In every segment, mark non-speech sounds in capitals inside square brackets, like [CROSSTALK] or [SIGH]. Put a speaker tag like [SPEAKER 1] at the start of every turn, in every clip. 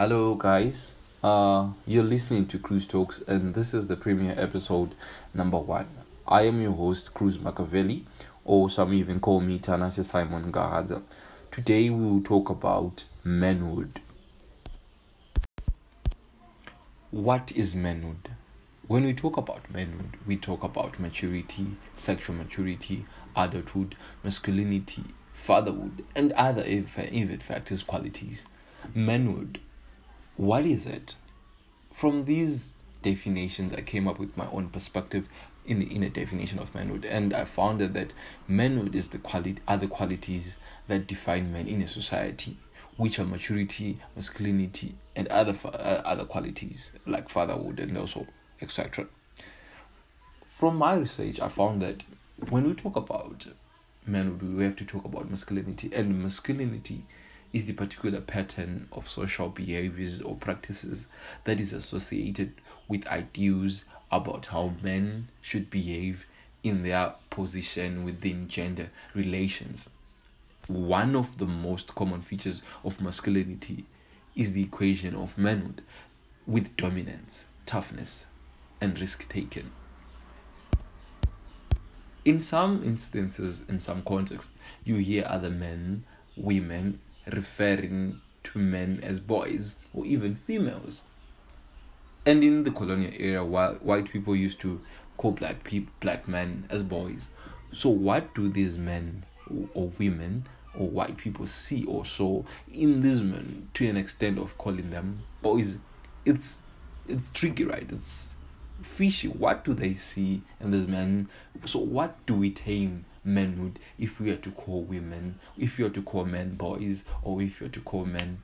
[SPEAKER 1] Hello, guys. Uh, you're listening to Cruize Talks, and this is the premiere episode number one. I am your host, Cruize Makaveli, or some even call me Tanasha Simon Gahaza. Today, we will talk about manhood. What is manhood? When we talk about manhood, we talk about maturity, sexual maturity, adulthood, masculinity, fatherhood, and other even factors, qualities. Manhood what is it? From these definitions, I came up with my own perspective in the inner definition of manhood, and I found that, manhood is the quality, other qualities that define men in a society, which are maturity, masculinity, and other uh, other qualities like fatherhood and also etc. From my research, I found that when we talk about manhood, we have to talk about masculinity, and masculinity is the particular pattern of social behaviors or practices that is associated with ideals about how men should behave in their position within gender relations. One of the most common features of masculinity is the equation of manhood with dominance, toughness, and risk taking. In some instances, in some contexts, you hear other men, women, referring to men as boys or even females. And in the colonial era, white people used to call black people, black men as boys. So what do these men or women or white people see or saw in these men to an extent of calling them boys? It's it's tricky, right? It's fishy. What do they see in these men? So what do we tame manhood if we are to call women, if you are to call men boys, or if you are to call men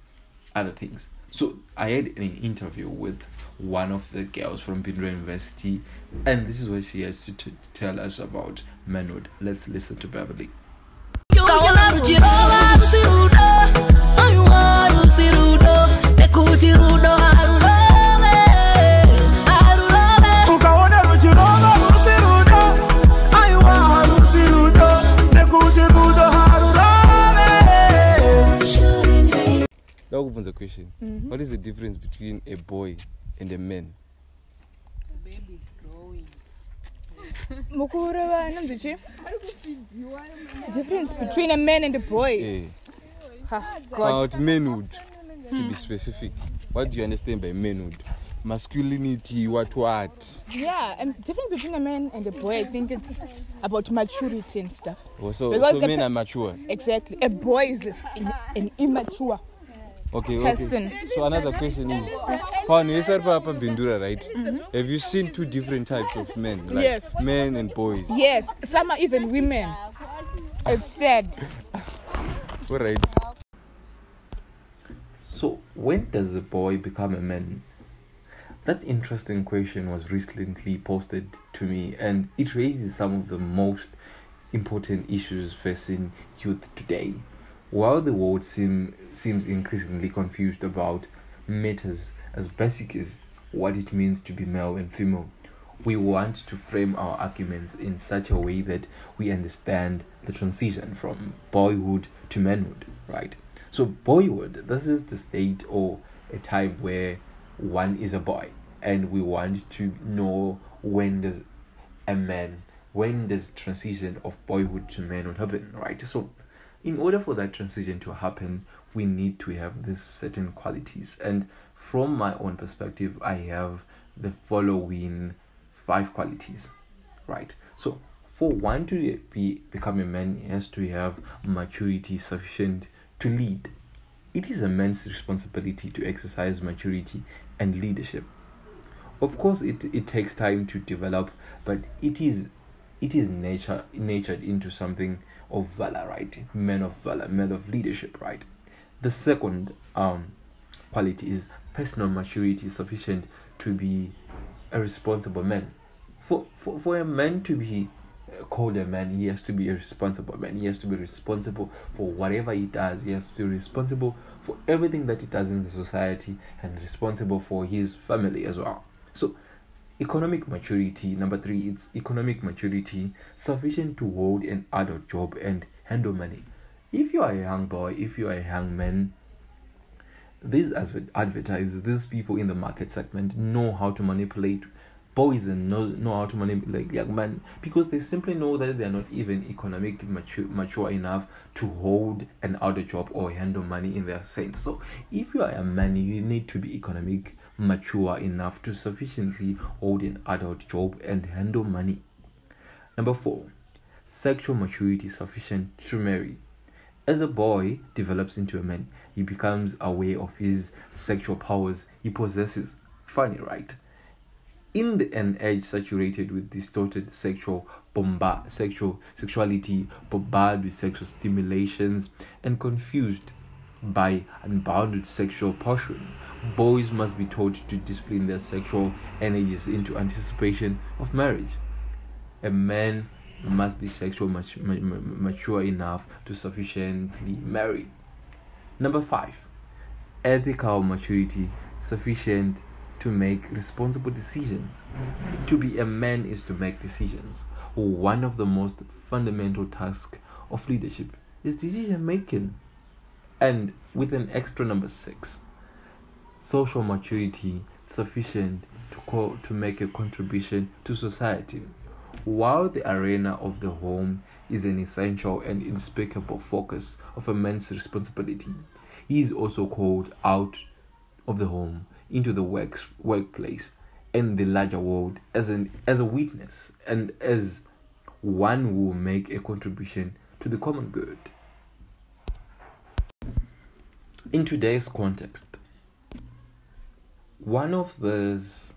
[SPEAKER 1] other things. So I had an interview with one of the girls from Bindura University, and this is what she has to, to tell us about manhood. Let's listen to Beverly.
[SPEAKER 2] A question. Mm-hmm. What is the difference between a boy and a man?
[SPEAKER 3] The baby is growing. [LAUGHS]
[SPEAKER 4] difference between a man and a boy
[SPEAKER 2] yeah. ha, about manhood to be specific what do you understand by manhood masculinity what what
[SPEAKER 4] yeah and difference between a man and a boy i think it's about maturity and stuff
[SPEAKER 2] oh, so, because so men are mature
[SPEAKER 4] exactly a boy is an immature
[SPEAKER 2] Okay, person. Okay. So another question is, when you said Papa Bindura, right? Mm-hmm. Have you seen two different types of men? Like yes. Men and boys.
[SPEAKER 4] Yes. Some are even women. It's sad. [LAUGHS]
[SPEAKER 2] All right.
[SPEAKER 1] So when does a boy become a man? That interesting question was recently posted to me, and it raises some of the most important issues facing youth today. While the world seem, seems increasingly confused about matters as basic as what it means to be male and female, we want to frame our arguments in such a way that we understand the transition from boyhood to manhood, right? So, boyhood, this is the state or a time where one is a boy, and we want to know when does a man, when does transition of boyhood to manhood happen, right? So, in order for that transition to happen, we need to have these certain qualities. And from my own perspective, I have the following five qualities, right? So, for one to be become a man, he has to have maturity sufficient to lead. It is a man's responsibility to exercise maturity and leadership. Of course, it, it takes time to develop, but it is it is nature natured into something of valor, right? Men of valor, men of leadership, right? The second um, quality is personal maturity sufficient to be a responsible man. For, for, for a man to be called a man, he has to be a responsible man. He has to be responsible for whatever he does. He has to be responsible for everything that he does in the society and responsible for his family as well. So Economic maturity, number three, it's economic maturity sufficient to hold an adult job and handle money. If you are a young boy, if you are a young man, these advertisers, these people in the market segment know how to manipulate boys and know, know how to manipulate young men because they simply know that they're not even economic mature, mature enough to hold an other job or handle money in their sense. So if you are a man, you need to be economic mature enough to sufficiently hold an adult job and handle money. Number four, sexual maturity sufficient to marry. As a boy develops into a man, he becomes aware of his sexual powers he possesses. Funny, right? in the, an age saturated with distorted sexual bombard, sexual sexuality, bombarded with sexual stimulations, and confused by unbounded sexual passion, boys must be taught to discipline their sexual energies into anticipation of marriage. A man must be sexually mature enough to sufficiently marry. Number five, ethical maturity sufficient to make responsible decisions. To be a man is to make decisions. One of the most fundamental tasks of leadership is decision making. And with an extra number six, social maturity sufficient to call, to make a contribution to society. While the arena of the home is an essential and inexplicable focus of a man's responsibility, he is also called out of the home into the works, workplace and the larger world as an as a witness and as one who will make a contribution to the common good. In today's context, one of those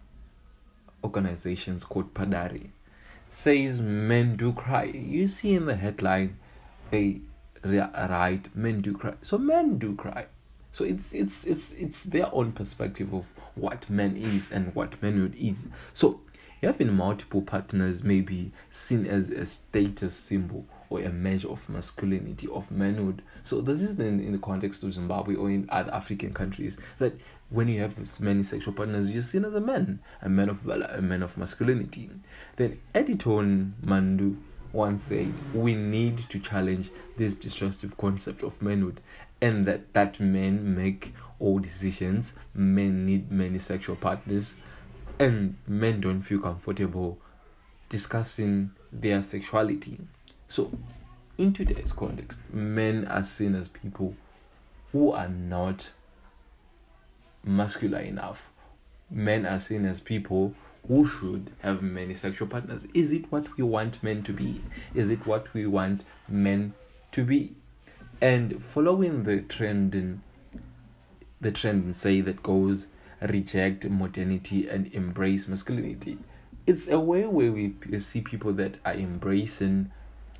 [SPEAKER 1] organizations called Padare says men do cry. You see in the headline, they write men do cry. So men do cry. So it's it's it's it's their own perspective of what men is and what manhood is. So having multiple partners may be seen as a status symbol or a measure of masculinity of manhood. So this is in, in the context of Zimbabwe or in other African countries that when you have many sexual partners, you're seen as a man, a man of valor, a man of masculinity. Then Editon Mandu once said, we need to challenge this destructive concept of manhood and that that men make all decisions men need many sexual partners and men don't feel comfortable discussing their sexuality so in today's context men are seen as people who are not muscular enough. Men are seen as people who should have many sexual partners. Is it what we want men to be? Is it what we want men to be? And following the trend in the trend in say that goes reject modernity and embrace masculinity. It's a way where we see people that are embracing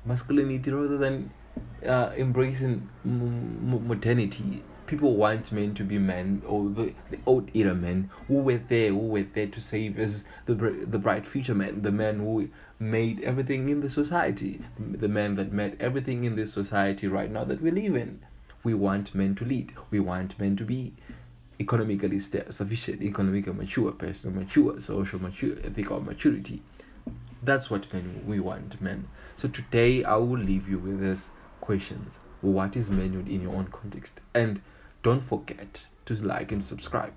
[SPEAKER 1] masculinity rather than uh, embracing m- modernity. People want men to be men or the, the old era men who were there who were there to save us the the bright future men the men who made everything in the society the men that made everything in this society right now that we live in. We want men to lead. We want men to be economically sufficient economically mature personal mature social mature ethical maturity that's what men we want men so today i will leave you with this questions what is manhood in your own context and don't forget to like and subscribe.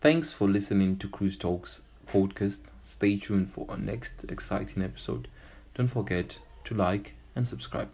[SPEAKER 1] Thanks for listening to Cruize Talks podcast. Stay tuned for our next exciting episode. Don't forget to like and subscribe.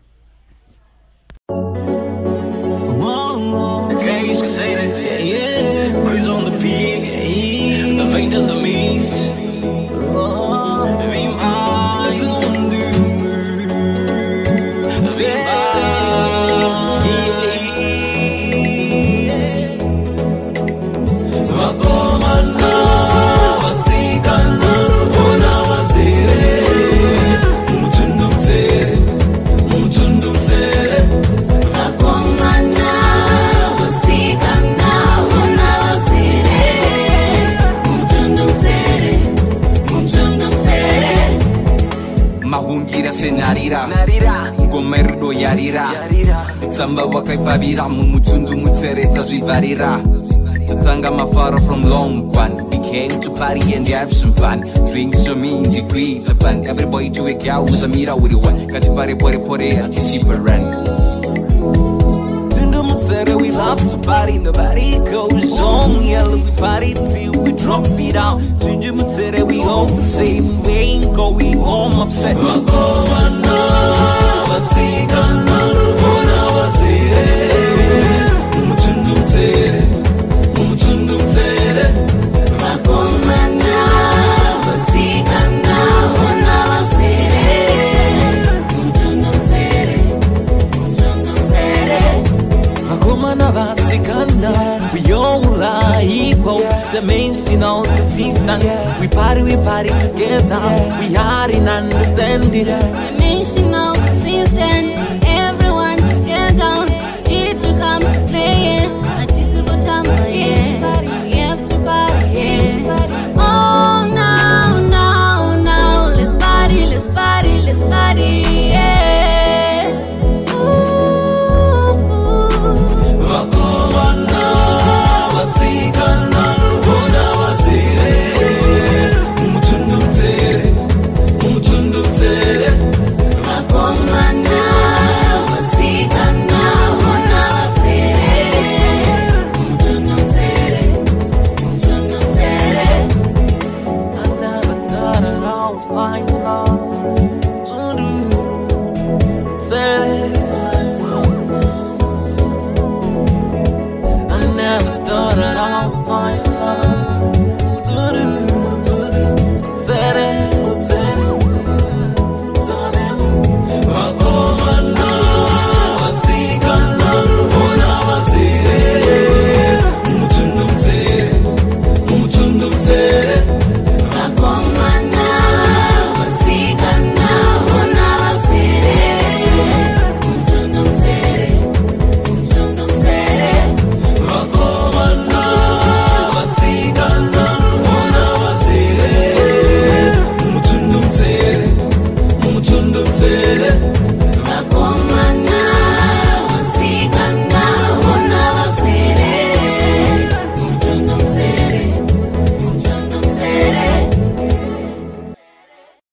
[SPEAKER 5] Tsamba wakaipavira mumutundu mutseredza zvivharira mafaro from long one we came to party and have some fun. Drink so mean degrees upon everybody to a gal samira uri one. Katifare pore pore atisipa run mutsere we love to party, nobody goes home. Yeah, we party till we drop it down. Ginger Mutere, we all the same. We ain't going home upset. Makomana, Vasigana, Rubona, Vasire. Equal, dimensional, consistent. We party, we party together. We are in understanding.
[SPEAKER 6] Dimensional, consistent.